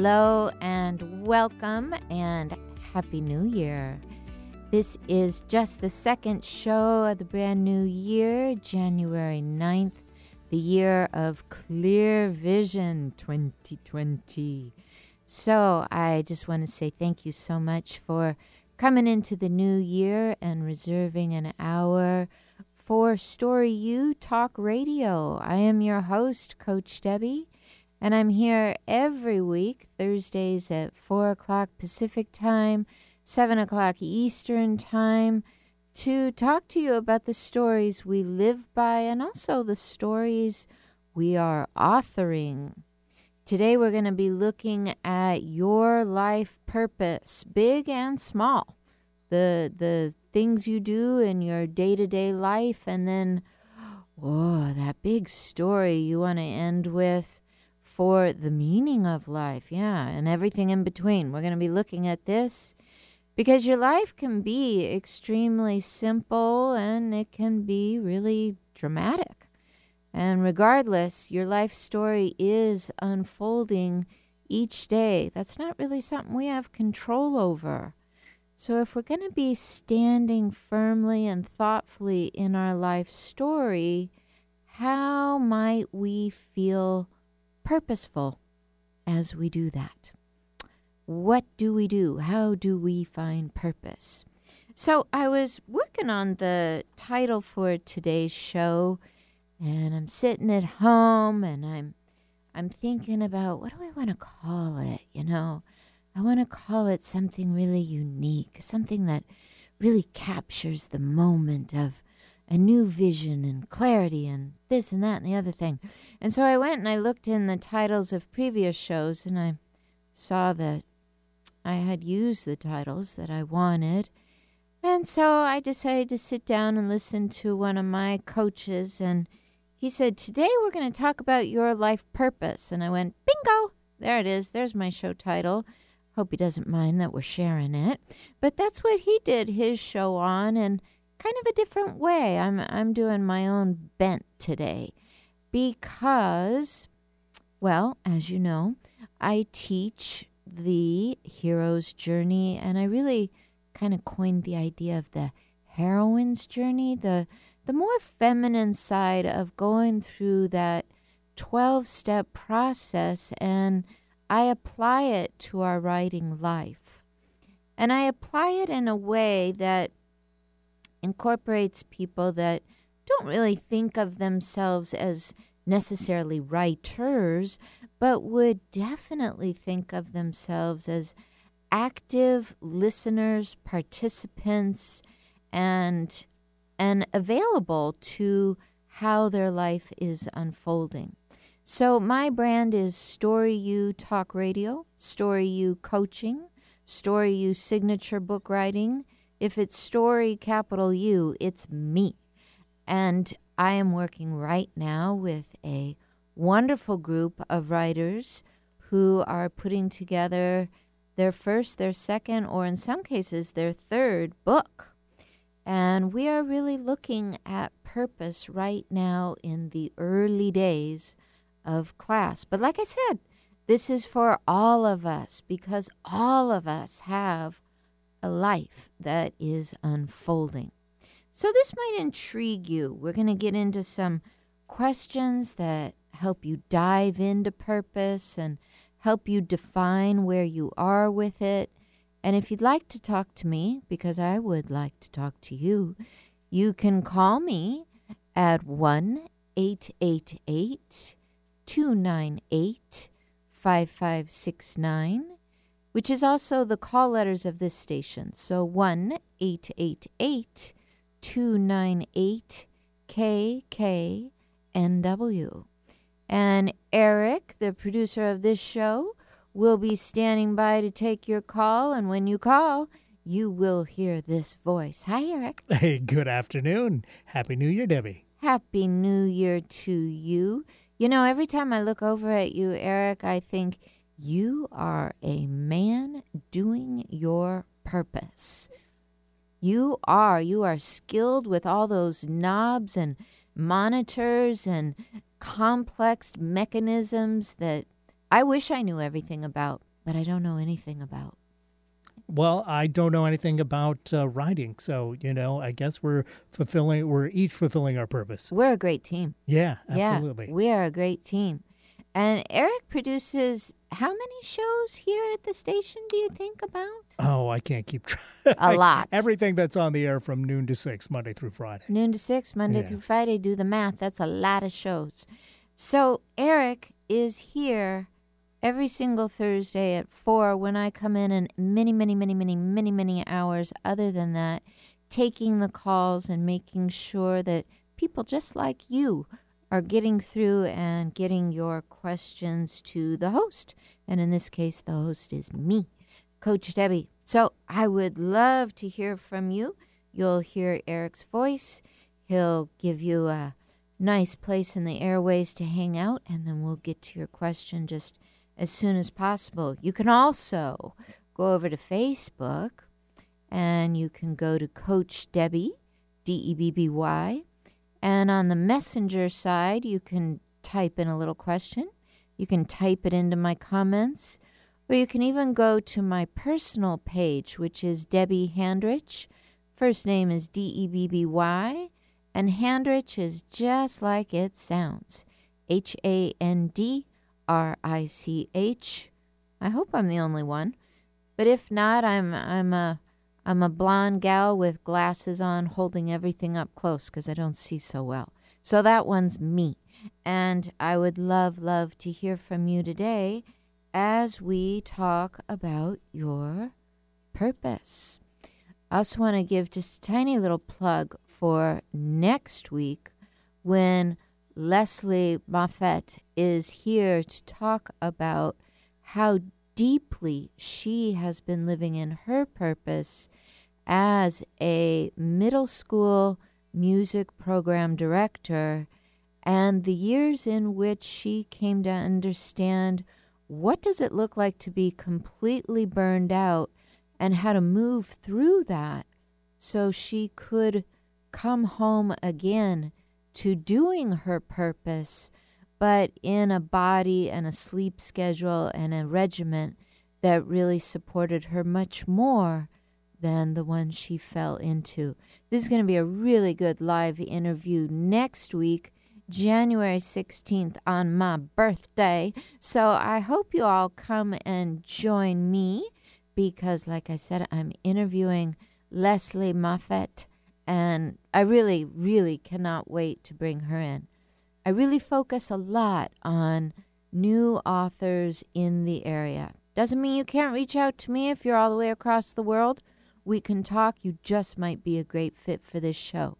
Hello and welcome and Happy New Year. This is just the second show of the brand new year, January 9th, the year of Clear Vision 2020. So I just want to say thank you so much for coming into the new year and reserving an hour for Story U Talk Radio. I am your host, Coach Debby. And I'm here every week, Thursdays at 4 o'clock Pacific Time, 7 o'clock Eastern Time, to talk to you about the stories we live by and also the stories we are authoring. Today, we're going to be looking at your life purpose, big and small, the, the things you do in your day to day life, and then, oh, that big story you want to end with for the meaning of life, yeah, and everything in between. We're going to be looking at this because your life can be extremely simple and it can be really dramatic. And regardless, your life story is unfolding each day. That's not really something we have control over. So, if we're going to be standing firmly and thoughtfully in our life story, how might we feel purposeful as we do that. What do we do? How do we find purpose? So I was working on the title for today's show and I'm sitting at home and I'm I'm thinking about what do I want to call it, you know? I want to call it something really unique, something that really captures the moment of a new vision and clarity and this and that and the other thing. And so I went and I looked in the titles of previous shows and I saw that I had used the titles that I wanted. And so I decided to sit down and listen to one of my coaches. And he said, Today we're going to talk about your life purpose. And I went, Bingo! There it is. There's my show title. Hope he doesn't mind that we're sharing it. But that's what he did his show on. And kind of a different way. I'm I'm doing my own bent today because well, as you know, I teach the hero's journey and I really kind of coined the idea of the heroine's journey, the the more feminine side of going through that 12 step process and I apply it to our writing life. And I apply it in a way that incorporates people that don't really think of themselves as necessarily writers, but would definitely think of themselves as active listeners, participants, and and available to how their life is unfolding. So my brand is Story U Talk Radio, Story U Coaching, Story U Signature Book Writing, if it's story capital U, it's me. And I am working right now with a wonderful group of writers who are putting together their first, their second, or in some cases, their third book. And we are really looking at purpose right now in the early days of class. But like I said, this is for all of us because all of us have a life that is unfolding. So, this might intrigue you. We're going to get into some questions that help you dive into purpose and help you define where you are with it. And if you'd like to talk to me, because I would like to talk to you, you can call me at 1 888 298 5569 which is also the call letters of this station. So 1 888 298 KKNW. And Eric, the producer of this show, will be standing by to take your call. And when you call, you will hear this voice. Hi, Eric. Hey, good afternoon. Happy New Year, Debby. Happy New Year to you. You know, every time I look over at you, Eric, I think, you are a man doing your purpose. You are. You are skilled with all those knobs and monitors and complex mechanisms that I wish I knew everything about. but I don't know anything about. Well, I don't know anything about uh, writing, so you know, I guess we're fulfilling. We're each fulfilling our purpose. We're a great team. Yeah, absolutely. Yeah, we are a great team. And Eric produces how many shows here at the station do you think about? Oh, I can't keep track. A lot. Everything that's on the air from noon to six, Monday through Friday. Noon to six, Monday Yeah. through Friday. Do the math. That's a lot of shows. So Eric is here every single Thursday at four when I come in, and many, many, many, many, many, many hours other than that, taking the calls and making sure that people just like you are getting through and getting your questions to the host. And in this case, the host is me, Coach Debby. So I would love to hear from you. You'll hear Eric's voice. He'll give you a nice place in the airways to hang out, and then we'll get to your question just as soon as possible. You can also go over to Facebook and you can go to Coach Debby, D E B B Y. And on the messenger side, you can type in a little question. You can type it into my comments, or you can even go to my personal page, which is Debby Handrich. First name is D E B B Y, and Handrich is just like it sounds H A N D R I C H. I hope I'm the only one. But if not, I'm I'm a I'm a blonde gal with glasses on, holding everything up close because I don't see so well. So that one's me. And I would love, love to hear from you today as we talk about your purpose. I also want to give just a tiny little plug for next week when Leslie Moffett is here to talk about how deeply she has been living in her purpose as a middle school music program director and the years in which she came to understand what does it look like to be completely burned out and how to move through that so she could come home again to doing her purpose but in a body and a sleep schedule and a regiment that really supported her much more than the one she fell into. This is going to be a really good live interview next week, January 16th, on my birthday. So I hope you all come and join me because, like I said, I'm interviewing Leslie Moffett, and I really, really cannot wait to bring her in. I really focus a lot on new authors in the area. Doesn't mean you can't reach out to me if you're all the way across the world. We can talk. You just might be a great fit for this show.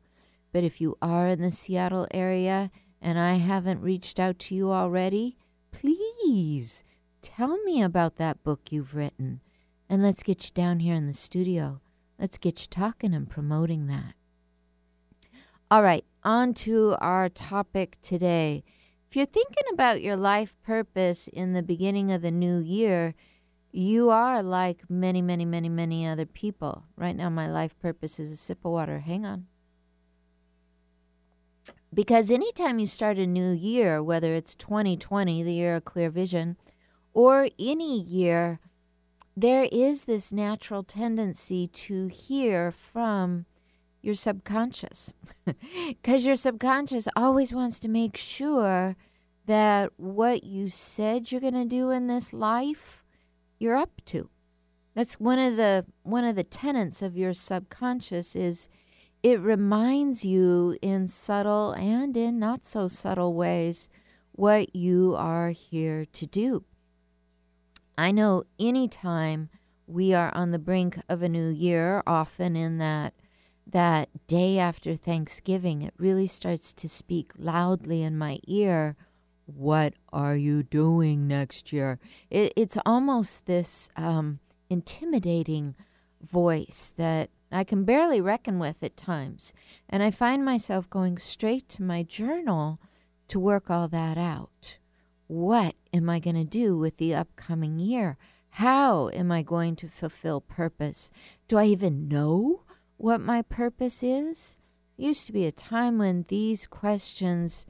But if you are in the Seattle area and I haven't reached out to you already, please tell me about that book you've written. And let's get you down here in the studio. Let's get you talking and promoting that. All right, on to our topic today. If you're thinking about your life purpose in the beginning of the new year, you are like many, many, many, many other people. Right now, my life purpose is a sip of water. Hang on. Because anytime you start a new year, whether it's 2020, the year of clear vision, or any year, there is this natural tendency to hear from your subconscious. Because your subconscious always wants to make sure that what you said you're going to do in this life, you're up to. That's one of the one of the tenets of your subconscious is it reminds you in subtle and in not so subtle ways what you are here to do. I know anytime we are on the brink of a new year, often in that that day after Thanksgiving, it really starts to speak loudly in my ear. What are you doing next year? It, it's almost this um, intimidating voice that I can barely reckon with at times. And I find myself going straight to my journal to work all that out. What am I going to do with the upcoming year? How am I going to fulfill purpose? Do I even know what my purpose is? Used to be a time when these questions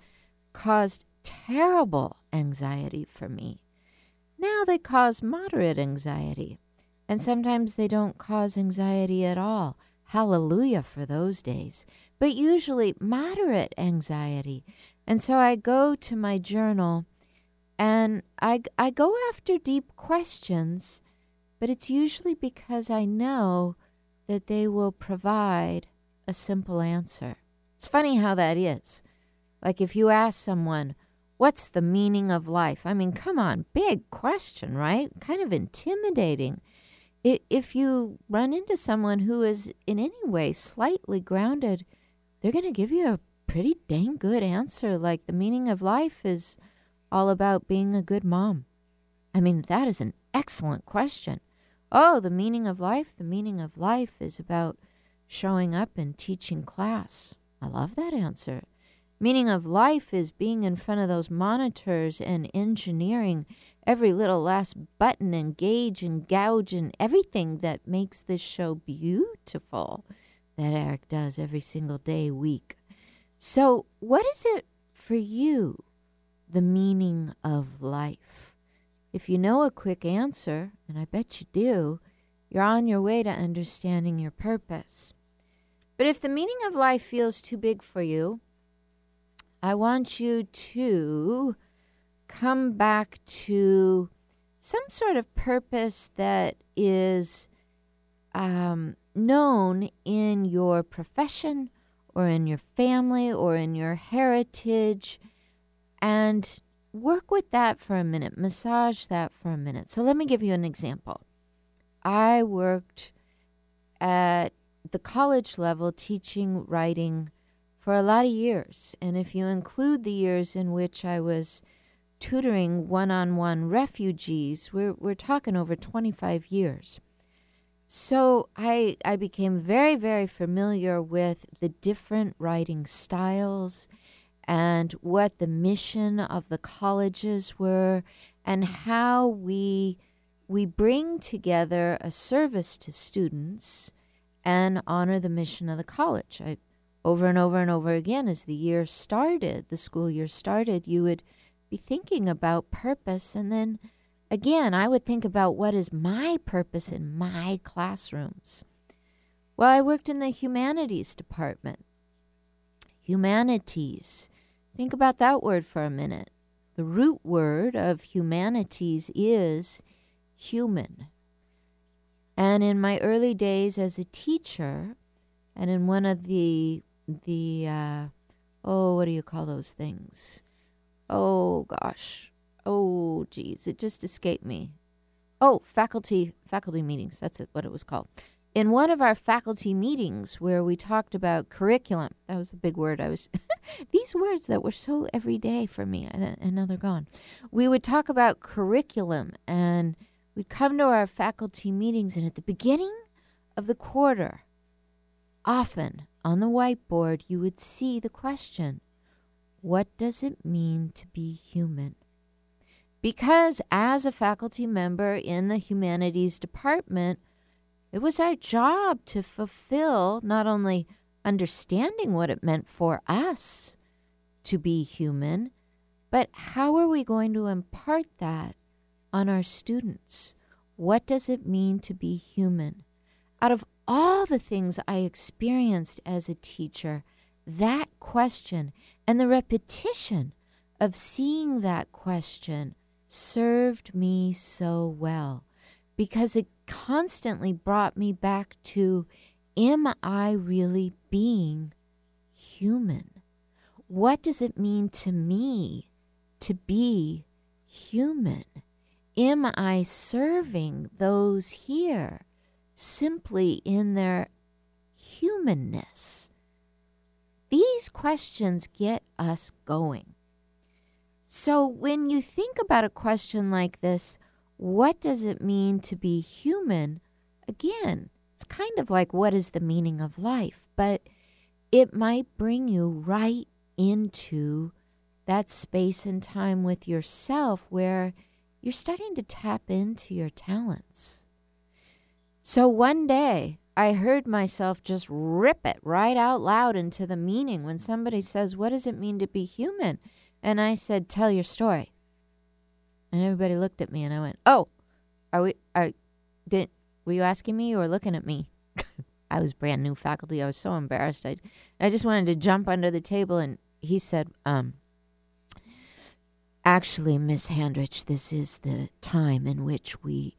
caused terrible anxiety for me. Now they cause moderate anxiety. And sometimes they don't cause anxiety at all. Hallelujah for those days. But usually moderate anxiety. And so I go to my journal and I, I go after deep questions, but it's usually because I know that they will provide a simple answer. It's funny how that is. Like if you ask someone, What's the meaning of life? I mean, come on, big question, right? Kind of intimidating. If you run into someone who is in any way slightly grounded, they're going to give you a pretty dang good answer. Like the meaning of life is all about being a good mom. I mean, that is an excellent question. Oh, the meaning of life? The meaning of life is about showing up and teaching class. I love that answer. Meaning of life is being in front of those monitors and engineering every little last button and gauge and gouge and everything that makes this show beautiful that Eric does every single day, week. So, what is it for you, the meaning of life? If you know a quick answer, and I bet you do, you're on your way to understanding your purpose. But if the meaning of life feels too big for you, I want you to come back to some sort of purpose that is um, known in your profession or in your family or in your heritage and work with that for a minute, massage that for a minute. So let me give you an example. I worked at the college level teaching writing for a lot of years. And if you include the years in which I was tutoring one on one refugees, we're, we're talking over 25 years. So I, I became very, very familiar with the different writing styles and what the mission of the colleges were and how we we bring together a service to students and honor the mission of the college. I over and over and over again as the year started, the school year started, you would be thinking about purpose. And then again, I would think about what is my purpose in my classrooms. Well, I worked in the humanities department. Humanities. Think about that word for a minute. The root word of humanities is human. And in my early days as a teacher, and in one of the the uh, oh, what do you call those things? Oh gosh, oh geez, it just escaped me. Oh, faculty faculty meetings. That's what it was called. In one of our faculty meetings where we talked about curriculum, that was the big word I was. These words that were so everyday for me, and now they're gone. We would talk about curriculum, and we'd come to our faculty meetings, and at the beginning of the quarter, often on the whiteboard, you would see the question What does it mean to be human? Because as a faculty member in the humanities department, it was our job to fulfill not only understanding what it meant for us to be human, but how are we going to impart that on our students? What does it mean to be human? Out of all the things I experienced as a teacher, that question and the repetition of seeing that question served me so well because it constantly brought me back to Am I really being human? What does it mean to me to be human? Am I serving those here? simply in their humanness? These questions get us going. So, when you think about a question like this, what does it mean to be human? Again, it's kind of like what is the meaning of life, but it might bring you right into that space and time with yourself where you're starting to tap into your talents. So one day, I heard myself just rip it right out loud into the meaning when somebody says, What does it mean to be human? And I said, Tell your story. And everybody looked at me and I went, Oh, are we are did were you asking me or looking at me? I was brand new faculty. I was so embarrassed. I I just wanted to jump under the table and he said, um Actually, Miss Handrich, this is the time in which we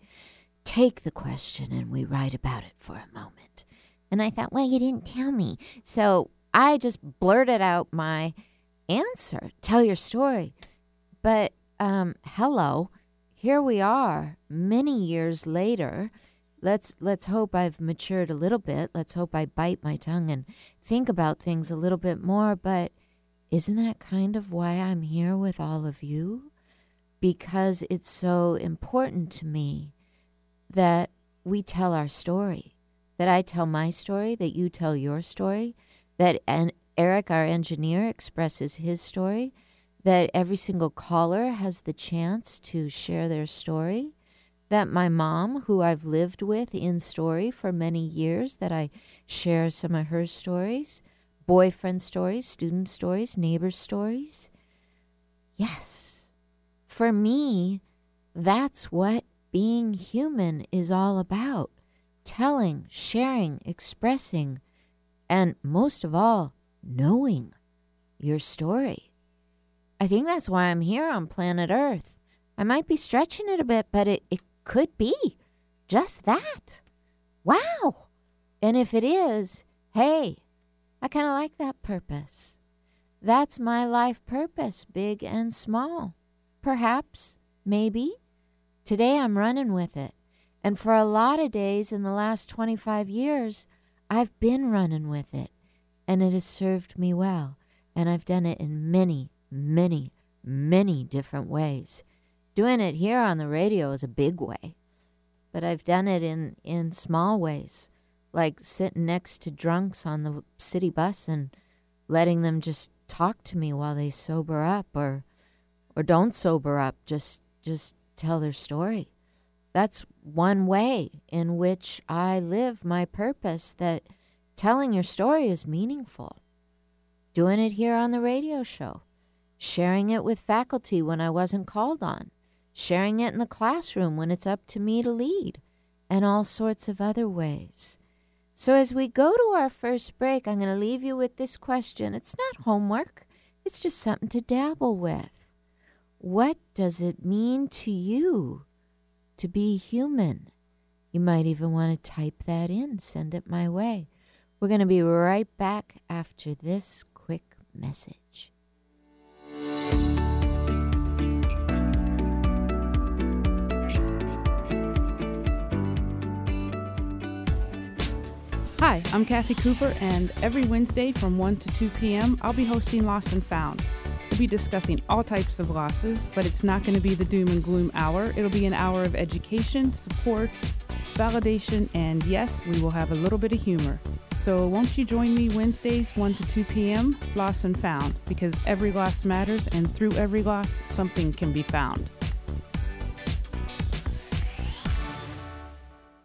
take the question and we write about it for a moment. And I thought, well, you didn't tell me. So I just blurted out my answer tell your story. But um, hello, here we are many years later. Let's let's hope I've matured a little bit. Let's hope I bite my tongue and think about things a little bit more. But isn't that kind of why I'm here with all of you? Because it's so important to me that we tell our story, that I tell my story, that you tell your story, that and Eric, our engineer, expresses his story, that every single caller has the chance to share their story, that my mom, who I've lived with in story for many years, that I share some of her stories, boyfriend stories, student stories, neighbor stories. Yes, for me, that's what being human is all about telling, sharing, expressing, and most of all, knowing your story. I think that's why I'm here on planet Earth. I might be stretching it a bit, but it, it could be just that. Wow. And if it is, hey, I kind of like that purpose. That's my life purpose, big and small. Perhaps, maybe. Today I'm running with it. And for a lot of days in the last 25 years, I've been running with it. And it has served me well. And I've done it in many, many, many different ways. Doing it here on the radio is a big way. But I've done it in, in small ways like sitting next to drunks on the city bus and letting them just talk to me while they sober up or or don't sober up just just tell their story that's one way in which i live my purpose that telling your story is meaningful doing it here on the radio show sharing it with faculty when i wasn't called on sharing it in the classroom when it's up to me to lead and all sorts of other ways so, as we go to our first break, I'm going to leave you with this question. It's not homework, it's just something to dabble with. What does it mean to you to be human? You might even want to type that in, send it my way. We're going to be right back after this quick message. Hi, I'm Kathy Cooper, and every Wednesday from 1 to 2 p.m., I'll be hosting Lost and Found. We'll be discussing all types of losses, but it's not going to be the doom and gloom hour. It'll be an hour of education, support, validation, and yes, we will have a little bit of humor. So won't you join me Wednesdays 1 to 2 p.m., Lost and Found, because every loss matters, and through every loss, something can be found.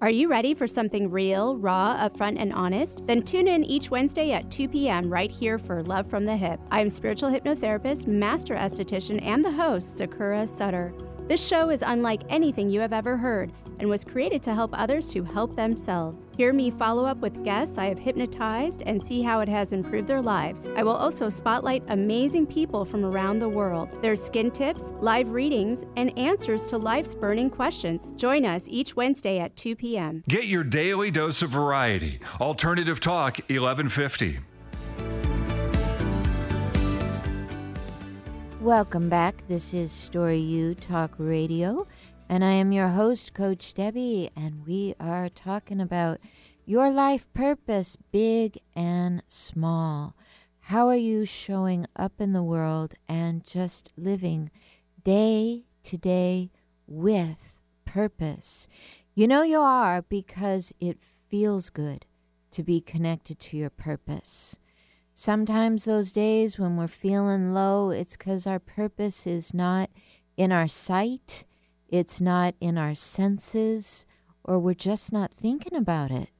Are you ready for something real, raw, upfront, and honest? Then tune in each Wednesday at 2 p.m. right here for Love from the Hip. I am spiritual hypnotherapist, master esthetician, and the host, Sakura Sutter. This show is unlike anything you have ever heard and was created to help others to help themselves. Hear me follow up with guests I have hypnotized and see how it has improved their lives. I will also spotlight amazing people from around the world, their skin tips, live readings, and answers to life's burning questions. Join us each Wednesday at 2 p.m. Get your daily dose of variety. Alternative Talk 1150. Welcome back. This is Story U Talk Radio, and I am your host, Coach Debby, and we are talking about your life purpose, big and small. How are you showing up in the world and just living day to day with purpose. You know you are because it feels good to be connected to your purpose. Sometimes those days when we're feeling low, it's because our purpose is not in our sight, it's not in our senses, or we're just not thinking about it.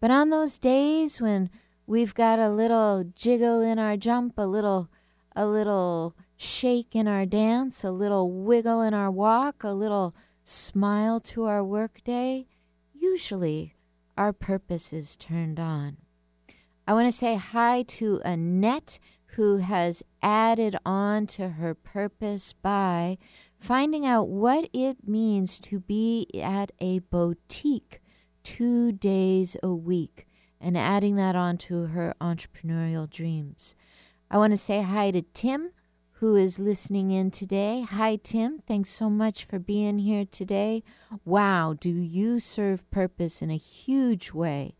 But on those days when we've got a little jiggle in our jump, a little a little shake in our dance, a little wiggle in our walk, a little smile to our workday, usually our purpose is turned on. I want to say hi to Annette, who has added on to her purpose by finding out what it means to be at a boutique two days a week and adding that on to her entrepreneurial dreams. I want to say hi to Tim, who is listening in today. Hi, Tim. Thanks so much for being here today. Wow, do you serve purpose in a huge way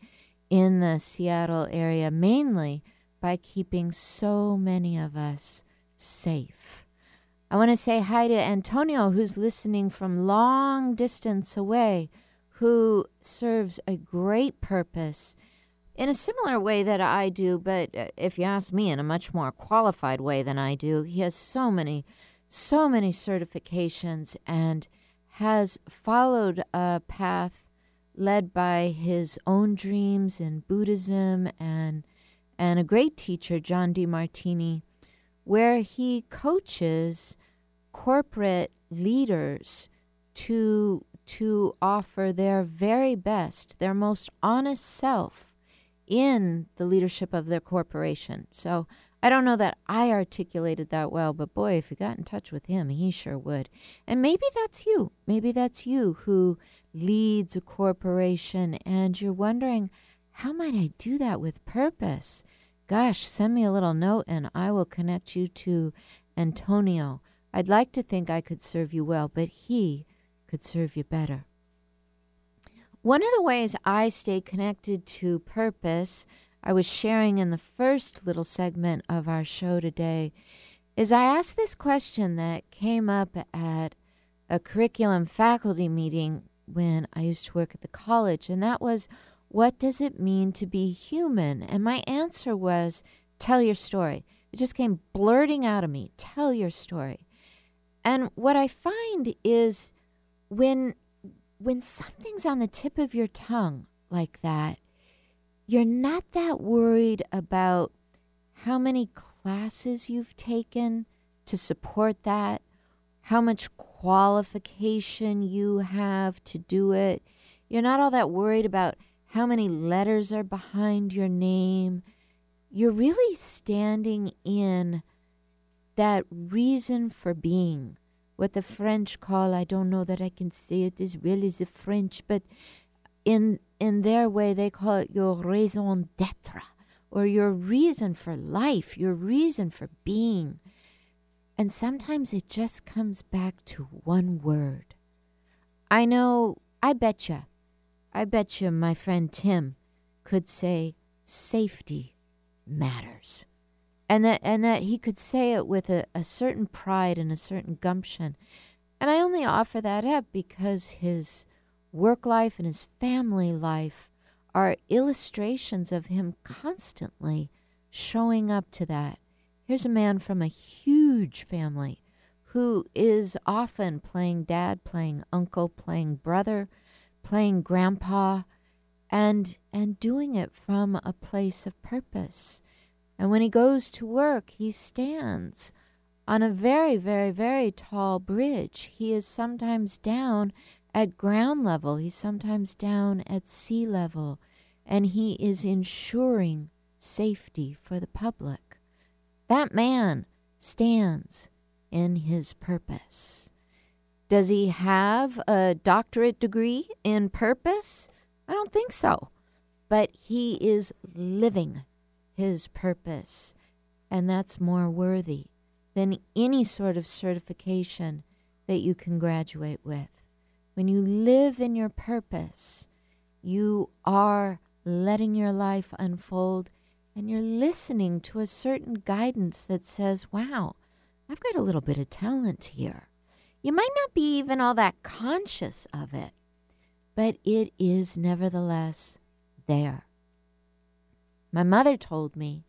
in the Seattle area, mainly by keeping so many of us safe. I want to say hi to Antonio, who's listening from long distance away, who serves a great purpose in a similar way that I do, but uh, if you ask me, in a much more qualified way than I do. He has so many, so many certifications and has followed a path led by his own dreams in Buddhism and and a great teacher, John Demartini, where he coaches corporate leaders to to offer their very best, their most honest self in the leadership of their corporation. So I don't know that I articulated that well, but boy, if you got in touch with him, he sure would. And maybe that's you. Maybe that's you who leads a corporation and you're wondering, how might I do that with purpose? Gosh, send me a little note and I will connect you to Antonio. I'd like to think I could serve you well, but he could serve you better. One of the ways I stay connected to purpose, I was sharing in the first little segment of our show today, is I asked this question that came up at a curriculum faculty meeting when I used to work at the college, and that was, What does it mean to be human? And my answer was, Tell your story. It just came blurting out of me, Tell your story. And what I find is when when something's on the tip of your tongue like that, you're not that worried about how many classes you've taken to support that, how much qualification you have to do it. You're not all that worried about how many letters are behind your name. You're really standing in that reason for being what the French call, I don't know that I can say it as well as the French, but in in their way they call it your raison d'être or your reason for life, your reason for being. And sometimes it just comes back to one word. I know, I bet you, I bet you my friend Tim could say safety matters and that and that he could say it with a, a certain pride and a certain gumption. And I only offer that up because his work life and his family life are illustrations of him constantly showing up to that. Here's a man from a huge family who is often playing dad, playing uncle, playing brother, playing grandpa, and and doing it from a place of purpose. And when he goes to work, he stands on a very, very, very tall bridge. He is sometimes down at ground level, he's sometimes down at sea level, and he is ensuring safety for the public. That man stands in his purpose. Does he have a doctorate degree in purpose? I don't think so. But he is living his purpose. And that's more worthy than any sort of certification that you can graduate with. When you live in your purpose, you are letting your life unfold and you're listening to a certain guidance that says, wow, I've got a little bit of talent here. You might not be even all that conscious of it, but it is nevertheless there. My mother told me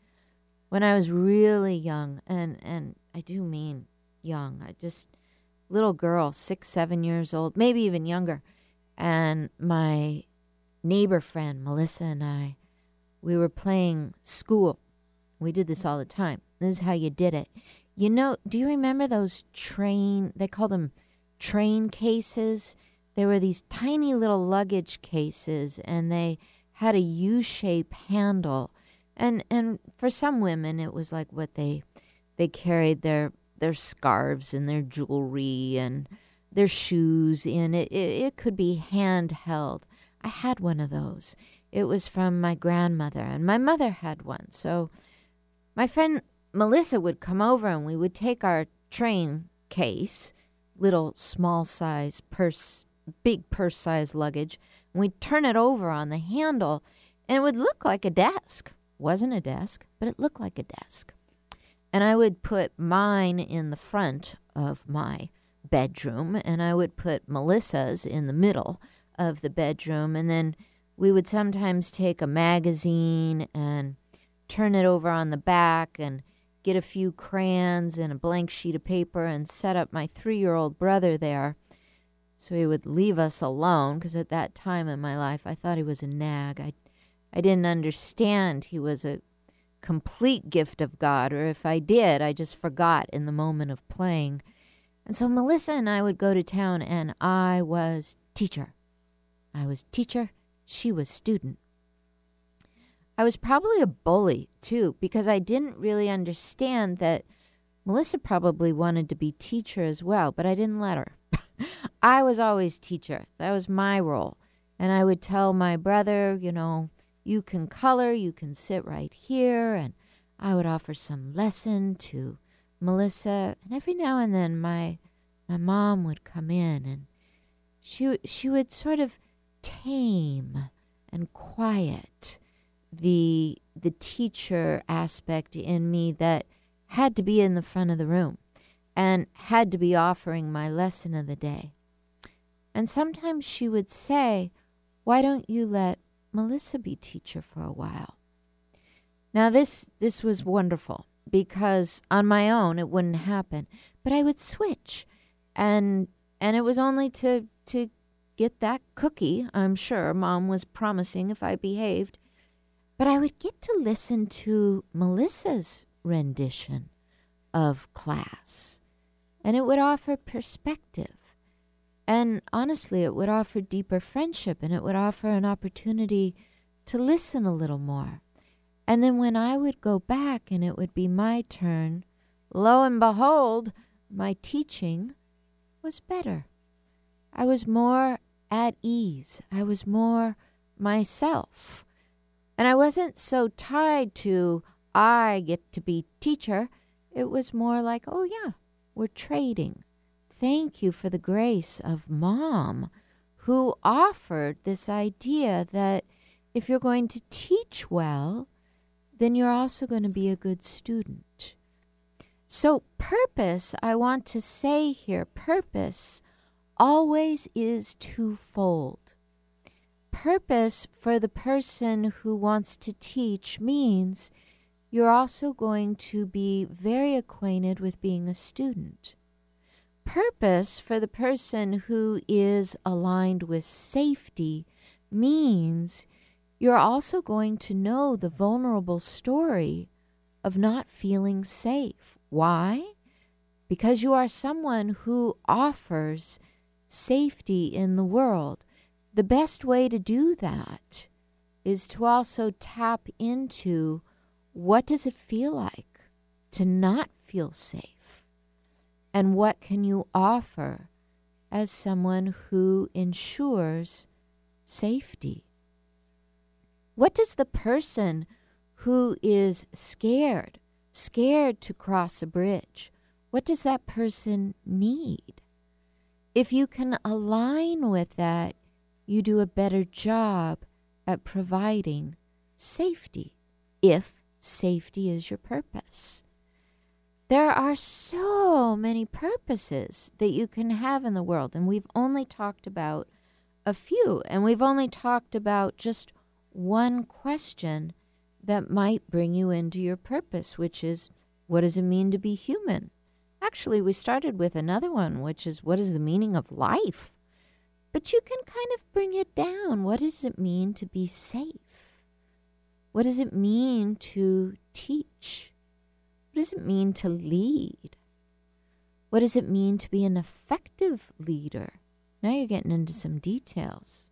when I was really young, and, and I do mean young, I just, little girl, six, seven years old, maybe even younger, and my neighbor friend, Melissa, and I, we were playing school. We did this all the time. This is how you did it. You know, do you remember those train, they call them train cases? There were these tiny little luggage cases, and they had a U-shaped handle. And and for some women it was like what they they carried their their scarves and their jewelry and their shoes in it. It, it could be handheld. I had one of those. It was from my grandmother, and my mother had one. So my friend Melissa would come over, and we would take our train case, little small size purse, big purse size luggage, and we'd turn it over on the handle, and it would look like a desk. Wasn't a desk, but it looked like a desk. And I would put mine in the front of my bedroom, and I would put Melissa's in the middle of the bedroom, and then we would sometimes take a magazine and turn it over on the back and get a few crayons and a blank sheet of paper and set up my three year old brother there so he would leave us alone because at that time in my life I thought he was a nag. I, I didn't understand he was a complete gift of God, or if I did, I just forgot in the moment of playing. And so Melissa and I would go to town, and I was teacher. I was teacher, she was student. I was probably a bully too, because I didn't really understand that Melissa probably wanted to be teacher as well, but I didn't let her. I was always teacher. That was my role. And I would tell my brother, you know, you can color, you can sit right here. And I would offer some lesson to Melissa. And every now and then my my mom would come in and she she would sort of tame and quiet the the teacher aspect in me that had to be in the front of the room and had to be offering my lesson of the day. And sometimes she would say, Why don't you let Melissa be teacher for a while? Now this this was wonderful because on my own it wouldn't happen. But I would switch and and it was only to to get that cookie, I'm sure mom was promising if I behaved. But I would get to listen to Melissa's rendition of class and it would offer perspective. And honestly, it would offer deeper friendship and it would offer an opportunity to listen a little more. And then when I would go back and it would be my turn, lo and behold, my teaching was better. I was more at ease. I was more myself. And I wasn't so tied to, I get to be teacher. It was more like, oh, yeah, we're trading. Thank you for the grace of mom who offered this idea that if you're going to teach well, then you're also going to be a good student. So, purpose, I want to say here, purpose always is twofold. Purpose for the person who wants to teach means you're also going to be very acquainted with being a student. Purpose for the person who is aligned with safety means you're also going to know the vulnerable story of not feeling safe. Why? Because you are someone who offers safety in the world. The best way to do that is to also tap into what does it feel like to not feel safe? And what can you offer as someone who ensures safety? What does the person who is scared, scared to cross a bridge, what does that person need? If you can align with that, you do a better job at providing safety if safety is your purpose. There are so many purposes that you can have in the world, and we've only talked about a few, and we've only talked about just one question that might bring you into your purpose, which is what does it mean to be human? Actually, we started with another one, which is what is the meaning of life? But you can kind of bring it down. What does it mean to be safe? What does it mean to teach? What does it mean to lead? What does it mean to be an effective leader? Now you're getting into some details.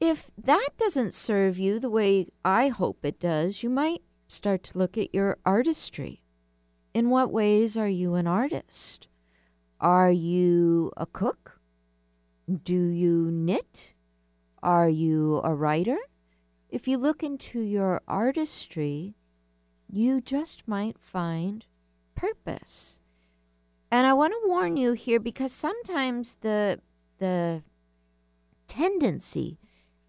If that doesn't serve you the way I hope it does, you might start to look at your artistry. In what ways are you an artist? Are you a cook? Do you knit? Are you a writer? If you look into your artistry, you just might find purpose. And I want to warn you here because sometimes the the tendency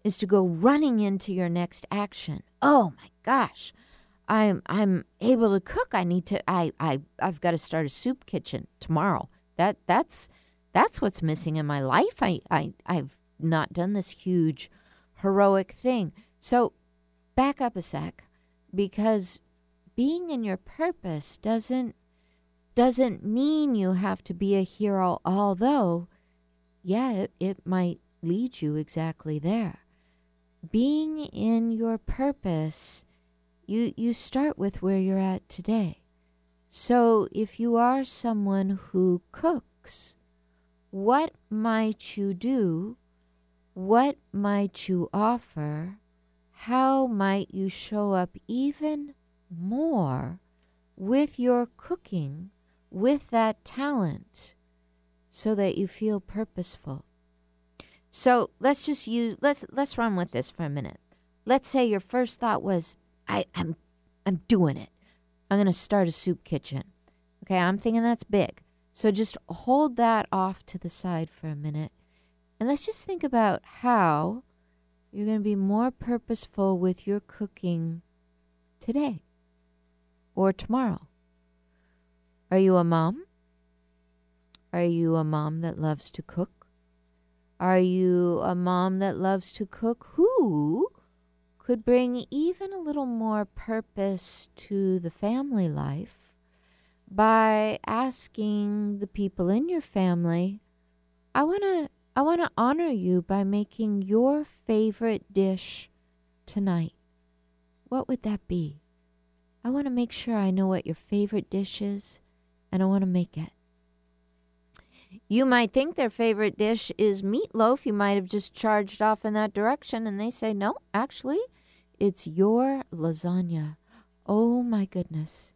is to go running into your next action. Oh my gosh. I'm I'm able to cook. I need to I I I've got to start a soup kitchen tomorrow. That that's that's what's missing in my life. I I I've not done this huge heroic thing. So back up a sec because being in your purpose doesn't doesn't mean you have to be a hero although yeah it, it might lead you exactly there. Being in your purpose you you start with where you're at today. So if you are someone who cooks what might you do? What might you offer? How might you show up even more with your cooking, with that talent, so that you feel purposeful. So let's just use let's let's run with this for a minute. Let's say your first thought was, I, I'm I'm doing it. I'm gonna start a soup kitchen. Okay, I'm thinking that's big. So just hold that off to the side for a minute. And let's just think about how you're to be more purposeful with your cooking today or tomorrow? Are you a mom? Are you a mom that loves to cook? Are you a mom that loves to cook who could bring even a little more purpose to the family life by asking the people in your family, I want to I want to honor you by making your favorite dish tonight. What would that be? I want to make sure I know what your favorite dish is and I want to make it. You might think their favorite dish is meatloaf. You might have just charged off in that direction, and they say, no, actually, it's your lasagna. Oh my goodness.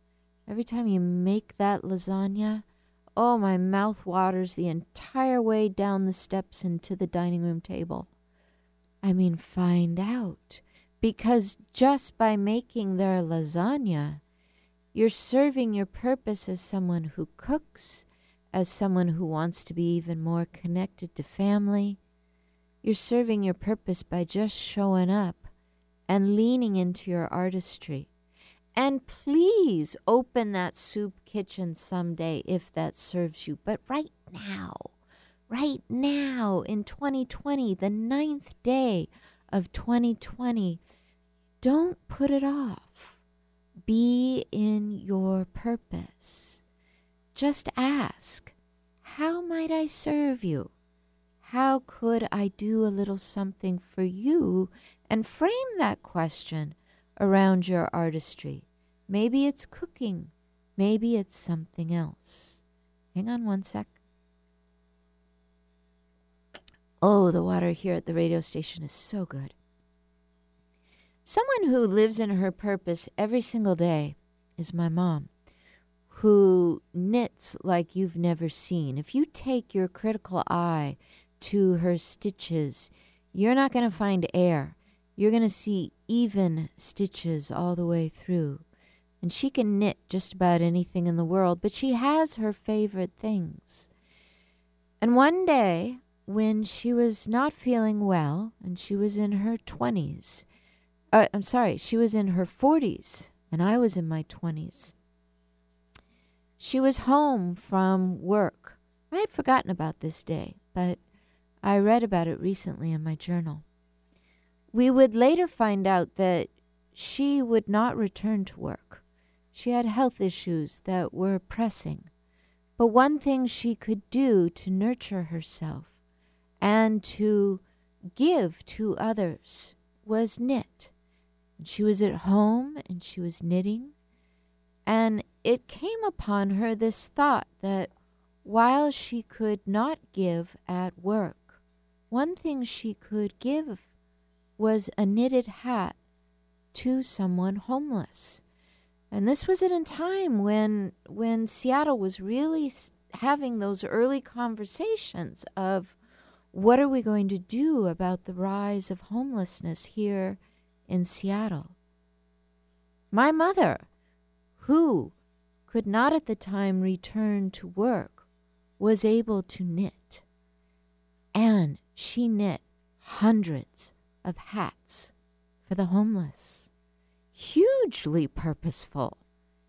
Every time you make that lasagna, oh, my mouth waters the entire way down the steps into the dining room table. I mean, find out because just by making their lasagna, you're serving your purpose as someone who cooks, as someone who wants to be even more connected to family. You're serving your purpose by just showing up and leaning into your artistry. And please open that soup kitchen someday if that serves you. But right now, right now in 2020, the ninth day of 2020. Don't put it off. Be in your purpose. Just ask, How might I serve you? How could I do a little something for you? And frame that question around your artistry. Maybe it's cooking, maybe it's something else. Hang on one sec. Oh, the water here at the radio station is so good. Someone who lives in her purpose every single day is my mom, who knits like you've never seen. If you take your critical eye to her stitches, you're not going to find air. You're going to see even stitches all the way through. And she can knit just about anything in the world, but she has her favorite things. And one day, when she was not feeling well and she was in her 20s. Uh, I'm sorry, she was in her 40s and I was in my 20s. She was home from work. I had forgotten about this day, but I read about it recently in my journal. We would later find out that she would not return to work. She had health issues that were pressing. But one thing she could do to nurture herself and to give to others was knit. And she was at home and she was knitting. And it came upon her this thought that while she could not give at work, one thing she could give was a knitted hat to someone homeless. And this was at a time when when Seattle was really having those early conversations of what are we going to do about the rise of homelessness here in Seattle? My mother, who could not at the time return to work, was able to knit. And she knit hundreds of hats for the homeless. Hugely purposeful.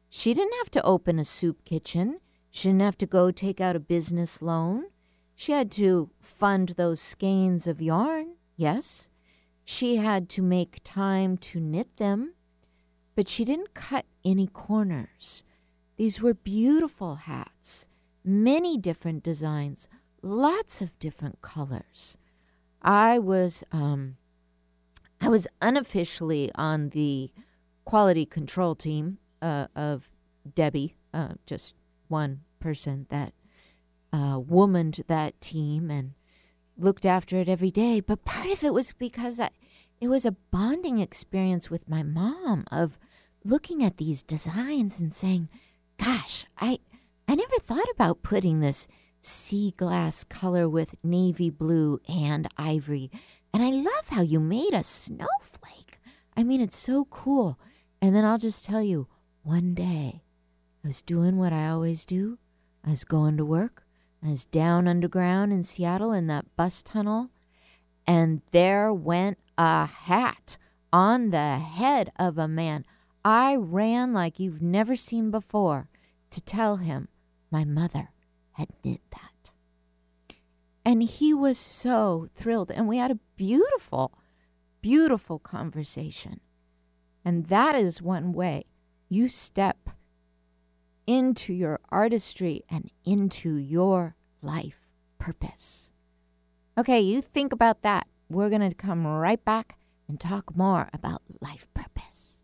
She didn't have to open a soup kitchen. She didn't have to go take out a business loan. She had to fund those skeins of yarn, yes. She had to make time to knit them, but she didn't cut any corners. These were beautiful hats, many different designs, lots of different colors. I was um, I was unofficially on the quality control team uh, of Debby, uh, just one person that uh, womaned that team and looked after it every day. But part of it was because I, it was a bonding experience with my mom of looking at these designs and saying, "Gosh, I I never thought about putting this sea glass color with navy blue and ivory and I love how you made a snowflake. I mean, it's so cool. And then I'll just tell you one day, I was doing what I always do. I was going to work. I was down underground in Seattle in that bus tunnel. And there went a hat on the head of a man. I ran like you've never seen before to tell him my mother had knit that. And he was so thrilled. And we had a beautiful, beautiful conversation. And that is one way you step into your artistry and into your life purpose. Okay, you think about that. We're going to come right back and talk more about life purpose.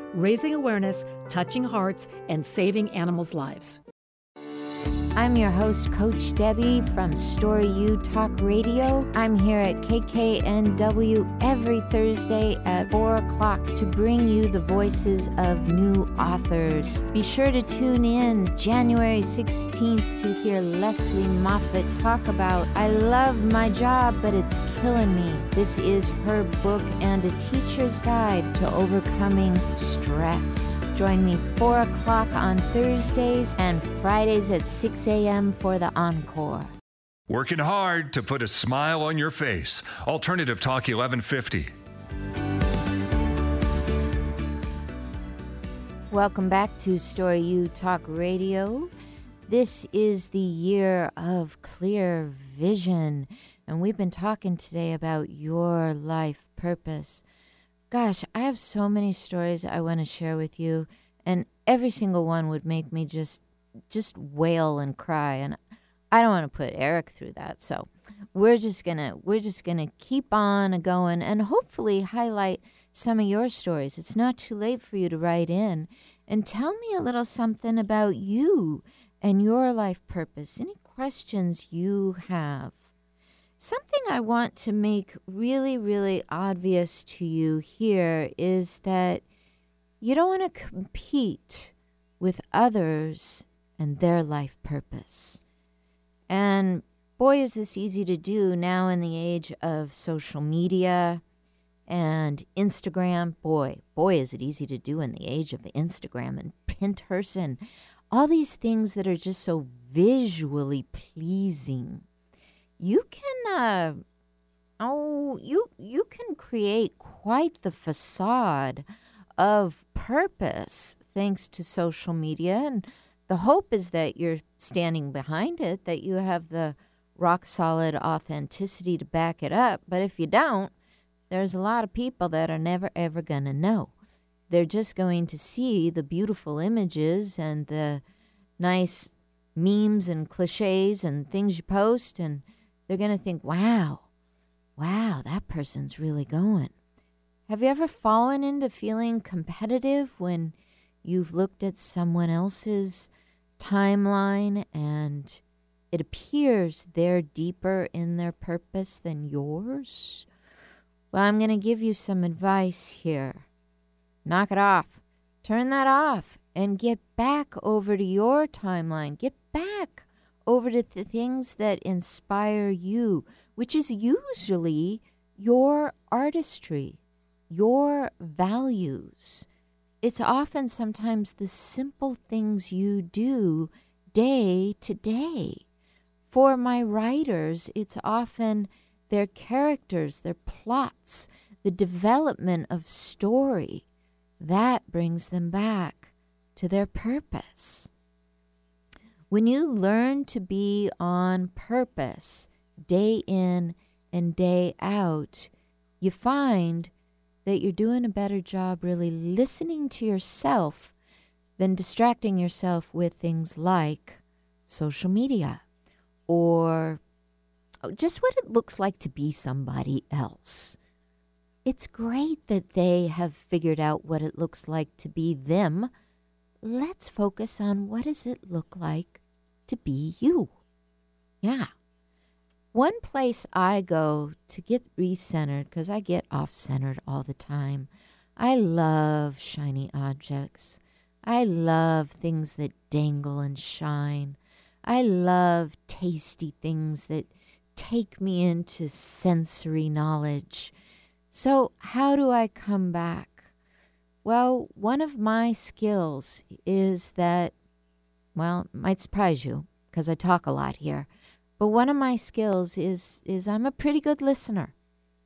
raising awareness, touching hearts, and saving animals' lives. I'm your host, Coach Debby from Story U Talk Radio. I'm here at KKNW every Thursday at 4 o'clock to bring you the voices of new authors. Be sure to tune in January 16th to hear Leslie Moffat talk about I love my job, but it's killing me. This is her book and a teacher's guide to overcoming stress. Join me 4 o'clock on Thursdays and Fridays at 6 a.m. for the encore. Working hard to put a smile on your face. Alternative Talk 1150. Welcome back to Story U Talk Radio. This is the year of clear vision, and we've been talking today about your life purpose. Gosh, I have so many stories I want to share with you, and every single one would make me just just wail and cry and I don't want to put Eric through that. So we're just gonna we're just gonna keep on going and hopefully highlight some of your stories. It's not too late for you to write in and tell me a little something about you and your life purpose. Any questions you have. Something I want to make really, really obvious to you here is that you don't want to compete with others and their life purpose. And boy, is this easy to do now in the age of social media and Instagram. Boy, boy, is it easy to do in the age of Instagram and Pinterest and all these things that are just so visually pleasing. You can, uh, oh, you you can create quite the facade of purpose thanks to social media and the hope is that you're standing behind it, that you have the rock solid authenticity to back it up. But if you don't, there's a lot of people that are never ever going to know. They're just going to see the beautiful images and the nice memes and cliches and things you post, and they're going to think, wow, wow, that person's really going. Have you ever fallen into feeling competitive when you've looked at someone else's timeline and it appears they're deeper in their purpose than yours? Well, I'm going to give you some advice here. Knock it off. Turn that off and get back over to your timeline. Get back over to the things that inspire you, which is usually your artistry, your values. It's often sometimes the simple things you do day to day. For my writers, it's often their characters, their plots, the development of story. That brings them back to their purpose. When you learn to be on purpose day in and day out, you find that you're doing a better job really listening to yourself than distracting yourself with things like social media or just what it looks like to be somebody else. It's great that they have figured out what it looks like to be them. Let's focus on what does it look like to be you. Yeah. One place I go to get recentered because I get off centered all the time. I love shiny objects. I love things that dangle and shine. I love tasty things that take me into sensory knowledge. So, how do I come back? Well, one of my skills is that, well, it might surprise you because I talk a lot here, but one of my skills is, is I'm a pretty good listener.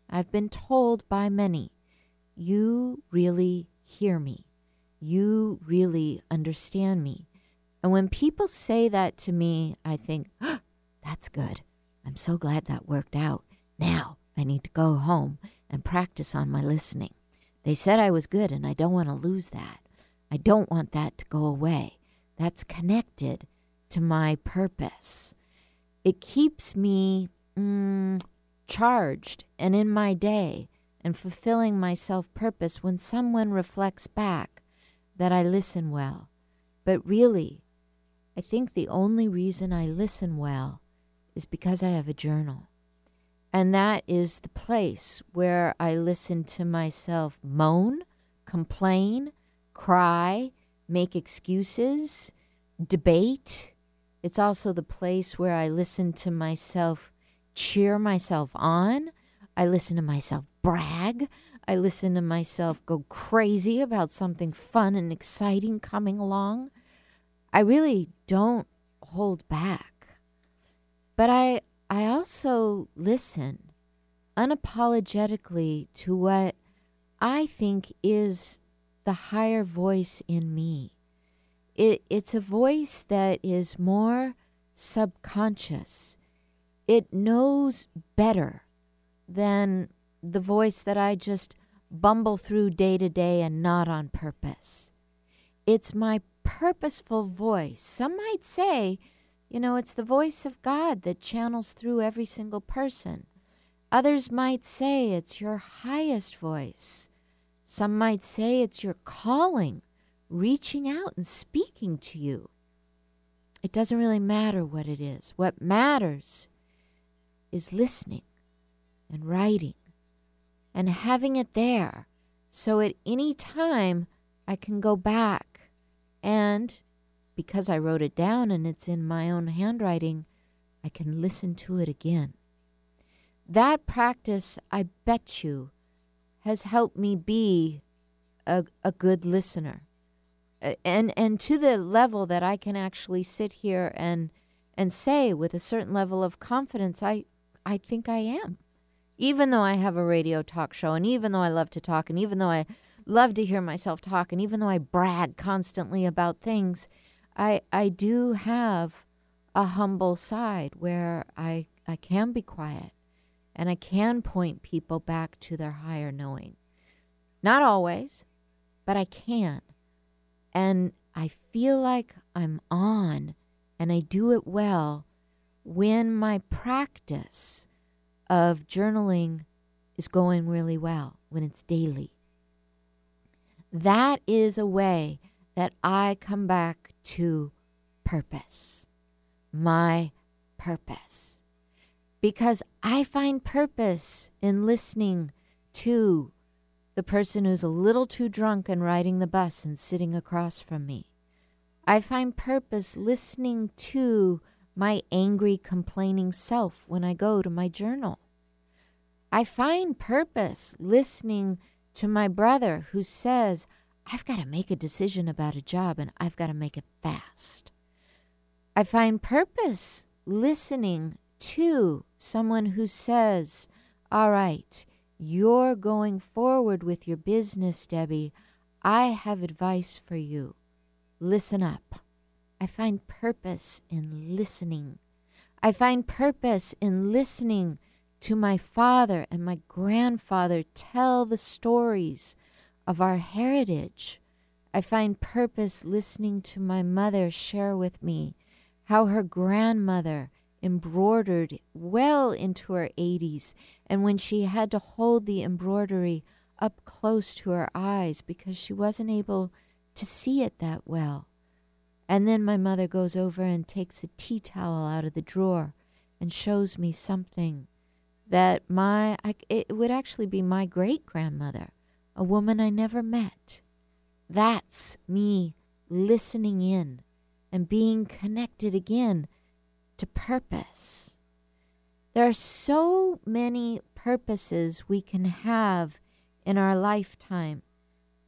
I've been told by many, you really hear me. You really understand me. And when people say that to me, I think, oh, that's good. I'm so glad that worked out. Now I need to go home and practice on my listening. They said I was good, and I don't want to lose that. I don't want that to go away. That's connected to my purpose. It keeps me mm, charged and in my day and fulfilling my self purpose when someone reflects back that I listen well. But really, I think the only reason I listen well is because I have a journal. And that is the place where I listen to myself moan, complain, cry, make excuses, debate. It's also the place where I listen to myself cheer myself on. I listen to myself brag. I listen to myself go crazy about something fun and exciting coming along. I really don't hold back. But I I also listen unapologetically to what I think is the higher voice in me. It, it's a voice that is more subconscious. It knows better than the voice that I just bumble through day to day and not on purpose. It's my purposeful voice. Some might say you know, it's the voice of God that channels through every single person. Others might say it's your highest voice. Some might say it's your calling, reaching out and speaking to you. It doesn't really matter what it is. What matters is listening and writing and having it there so at any time I can go back and because I wrote it down and it's in my own handwriting, I can listen to it again. That practice, I bet you, has helped me be a, a good listener. Uh, and and to the level that I can actually sit here and and say with a certain level of confidence, I I think I am. Even though I have a radio talk show and even though I love to talk and even though I love to hear myself talk and even though I brag constantly about things, I I do have a humble side where I I can be quiet and I can point people back to their higher knowing. Not always, but I can. And I feel like I'm on and I do it well when my practice of journaling is going really well, when it's daily. That is a way that I come back to purpose, my purpose. Because I find purpose in listening to the person who's a little too drunk and riding the bus and sitting across from me. I find purpose listening to my angry, complaining self when I go to my journal. I find purpose listening to my brother who says, I've got to make a decision about a job and I've got to make it fast. I find purpose listening to someone who says, All right, you're going forward with your business, Debby. I have advice for you. Listen up. I find purpose in listening. I find purpose in listening to my father and my grandfather tell the stories of our heritage. I find purpose listening to my mother share with me how her grandmother embroidered well into her 80s, and when she had to hold the embroidery up close to her eyes because she wasn't able to see it that well. And then my mother goes over and takes a tea towel out of the drawer and shows me something that my it would actually be my great grandmother, a woman I never met. That's me listening in and being connected again to purpose. There are so many purposes we can have in our lifetime,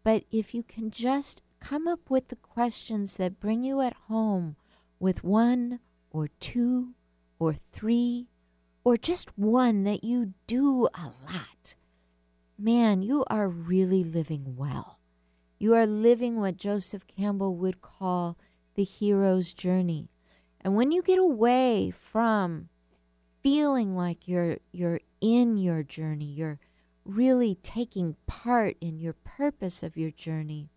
but if you can just come up with the questions that bring you at home with one or two or three or just one that you do a lot, man, you are really living well. You are living what Joseph Campbell would call the hero's journey. And when you get away from feeling like you're you're in your journey, you're really taking part in your purpose of your journey.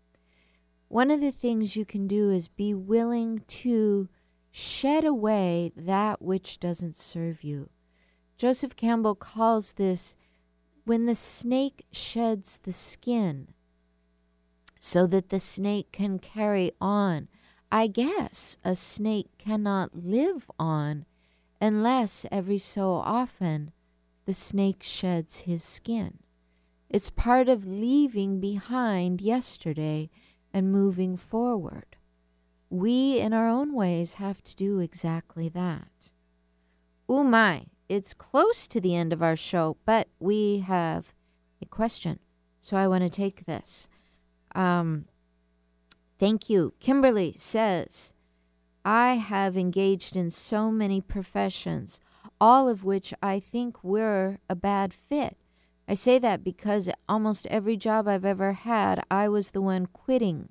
One of the things you can do is be willing to shed away that which doesn't serve you. Joseph Campbell calls this when the snake sheds the skin so that the snake can carry on I guess a snake cannot live on unless every so often the snake sheds his skin. It's part of leaving behind yesterday and moving forward. We, in our own ways, have to do exactly that. Oh my, it's close to the end of our show, but we have a question. So I want to take this. Um, Thank you. Kimberly says, I have engaged in so many professions, all of which I think were a bad fit. I say that because almost every job I've ever had, I was the one quitting.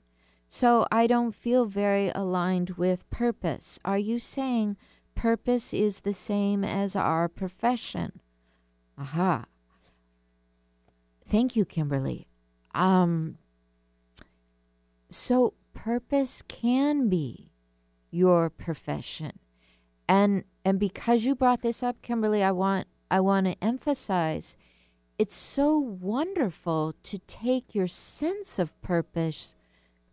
So I don't feel very aligned with purpose. Are you saying purpose is the same as our profession? Aha. Thank you, Kimberly. Um, so purpose can be your profession. And and because you brought this up, Kimberly, I want I want to emphasize it's so wonderful to take your sense of purpose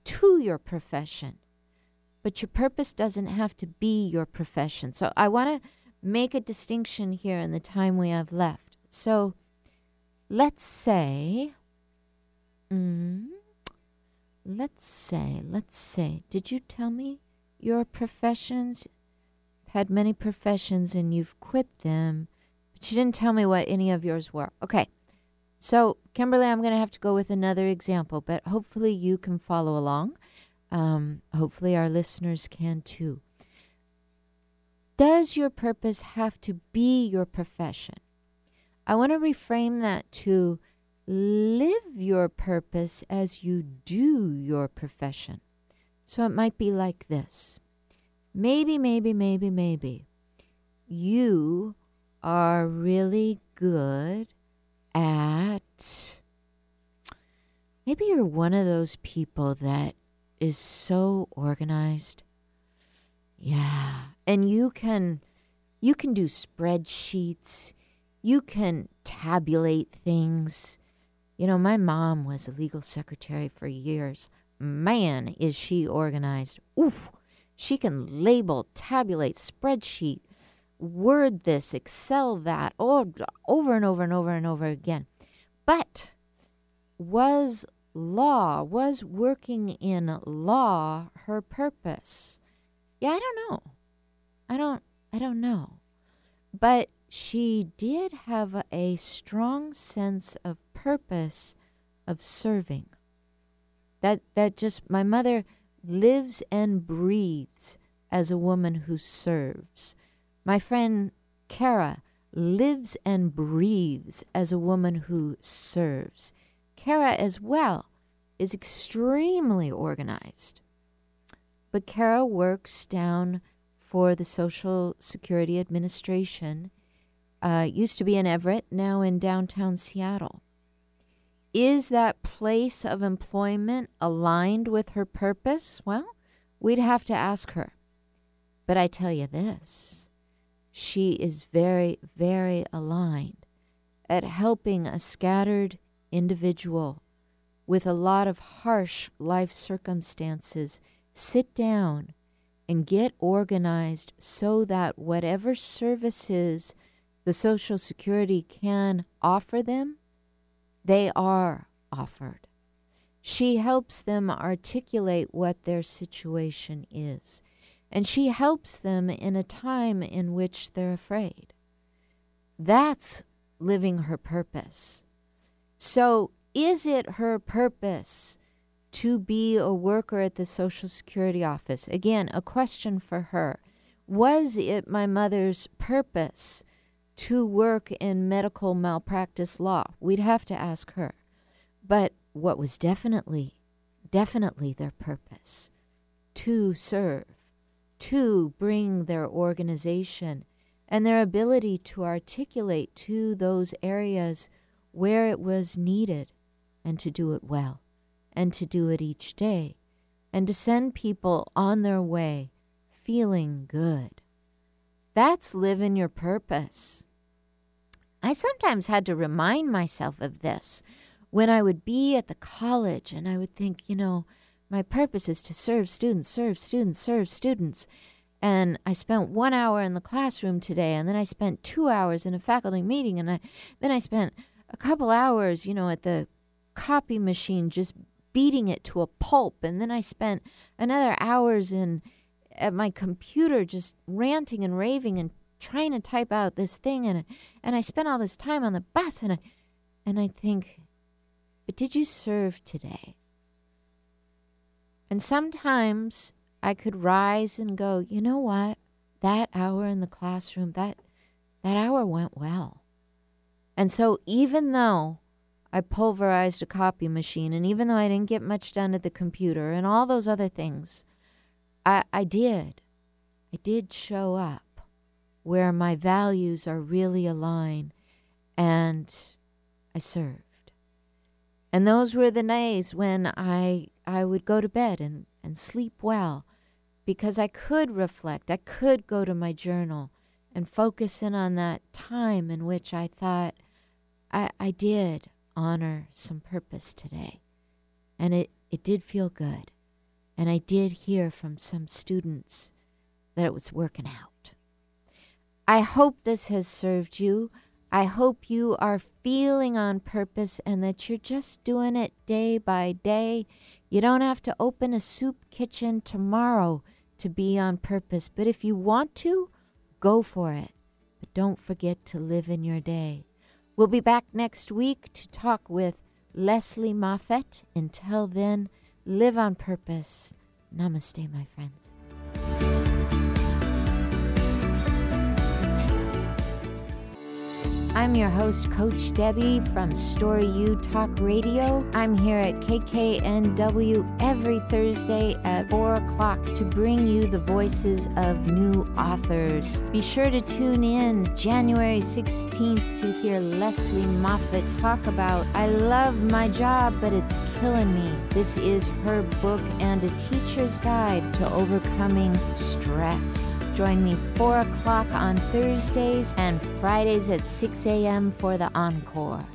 to your profession. But your purpose doesn't have to be your profession. So I want to make a distinction here in the time we have left. So let's say, mm, let's say, let's say, did you tell me your professions? Had many professions and you've quit them, but you didn't tell me what any of yours were. Okay. So, Kimberly, I'm going to have to go with another example, but hopefully you can follow along. Um, hopefully, our listeners can too. Does your purpose have to be your profession? I want to reframe that to live your purpose as you do your profession. So it might be like this maybe, maybe, maybe, maybe you are really good at. Maybe you're one of those people that is so organized. Yeah. And you can you can do spreadsheets. You can tabulate things. You know, my mom was a legal secretary for years. Man, is she organized. Oof. She can label, tabulate, spreadsheet, word this, Excel that, oh, over and over and over and over again. But was law, was working in law her purpose? Yeah, I don't know. I don't I don't know. But she did have a strong sense of purpose of serving. That that just my mother lives and breathes as a woman who serves. My friend Kara lives and breathes as a woman who serves. Kara as well is extremely organized. But Kara works down for the Social Security Administration. Uh, used to be in Everett, now in downtown Seattle. Is that place of employment aligned with her purpose? Well, we'd have to ask her. But I tell you this she is very, very aligned at helping a scattered individual with a lot of harsh life circumstances sit down and get organized so that whatever services the Social Security can offer them, they are offered. She helps them articulate what their situation is, and she helps them in a time in which they're afraid. That's living her purpose. So, is it her purpose to be a worker at the Social Security office? Again, a question for her. Was it my mother's purpose to work in medical malpractice law? We'd have to ask her. But what was definitely, definitely their purpose? To serve, to bring their organization and their ability to articulate to those areas where it was needed and to do it well and to do it each day, and to send people on their way feeling good. That's living your purpose. I sometimes had to remind myself of this when I would be at the college and I would think, you know, my purpose is to serve students, serve students, serve students. And I spent one hour in the classroom today, and then I spent two hours in a faculty meeting, and I, then I spent a couple hours, you know, at the copy machine just beating it to a pulp. And then I spent another hours in at my computer just ranting and raving and trying to type out this thing and and I spent all this time on the bus and I and I think but did you serve today? And sometimes I could rise and go, you know what? That hour in the classroom, that that hour went well. And so even though I pulverized a copy machine. And even though I didn't get much done at the computer and all those other things, I, I did. I did show up where my values are really aligned and I served. And those were the days when I I would go to bed and, and sleep well because I could reflect. I could go to my journal and focus in on that time in which I thought I, I did honor some purpose today. And it, it did feel good. And I did hear from some students that it was working out. I hope this has served you. I hope you are feeling on purpose and that you're just doing it day by day. You don't have to open a soup kitchen tomorrow to be on purpose, but if you want to, go for it. But don't forget to live in your day. We'll be back next week to talk with Leslie Moffett. Until then, live on purpose. Namaste, my friends. I'm your host, Coach Debby from Story U Talk Radio. I'm here at KKNW every Thursday at 4 o'clock to bring you the voices of new authors. Be sure to tune in January 16th to hear Leslie Moffat talk about I love my job, but it's killing me. This is her book and a teacher's guide to overcoming stress. Join me 4 o'clock on Thursdays and Fridays at 6 a.m. for the encore.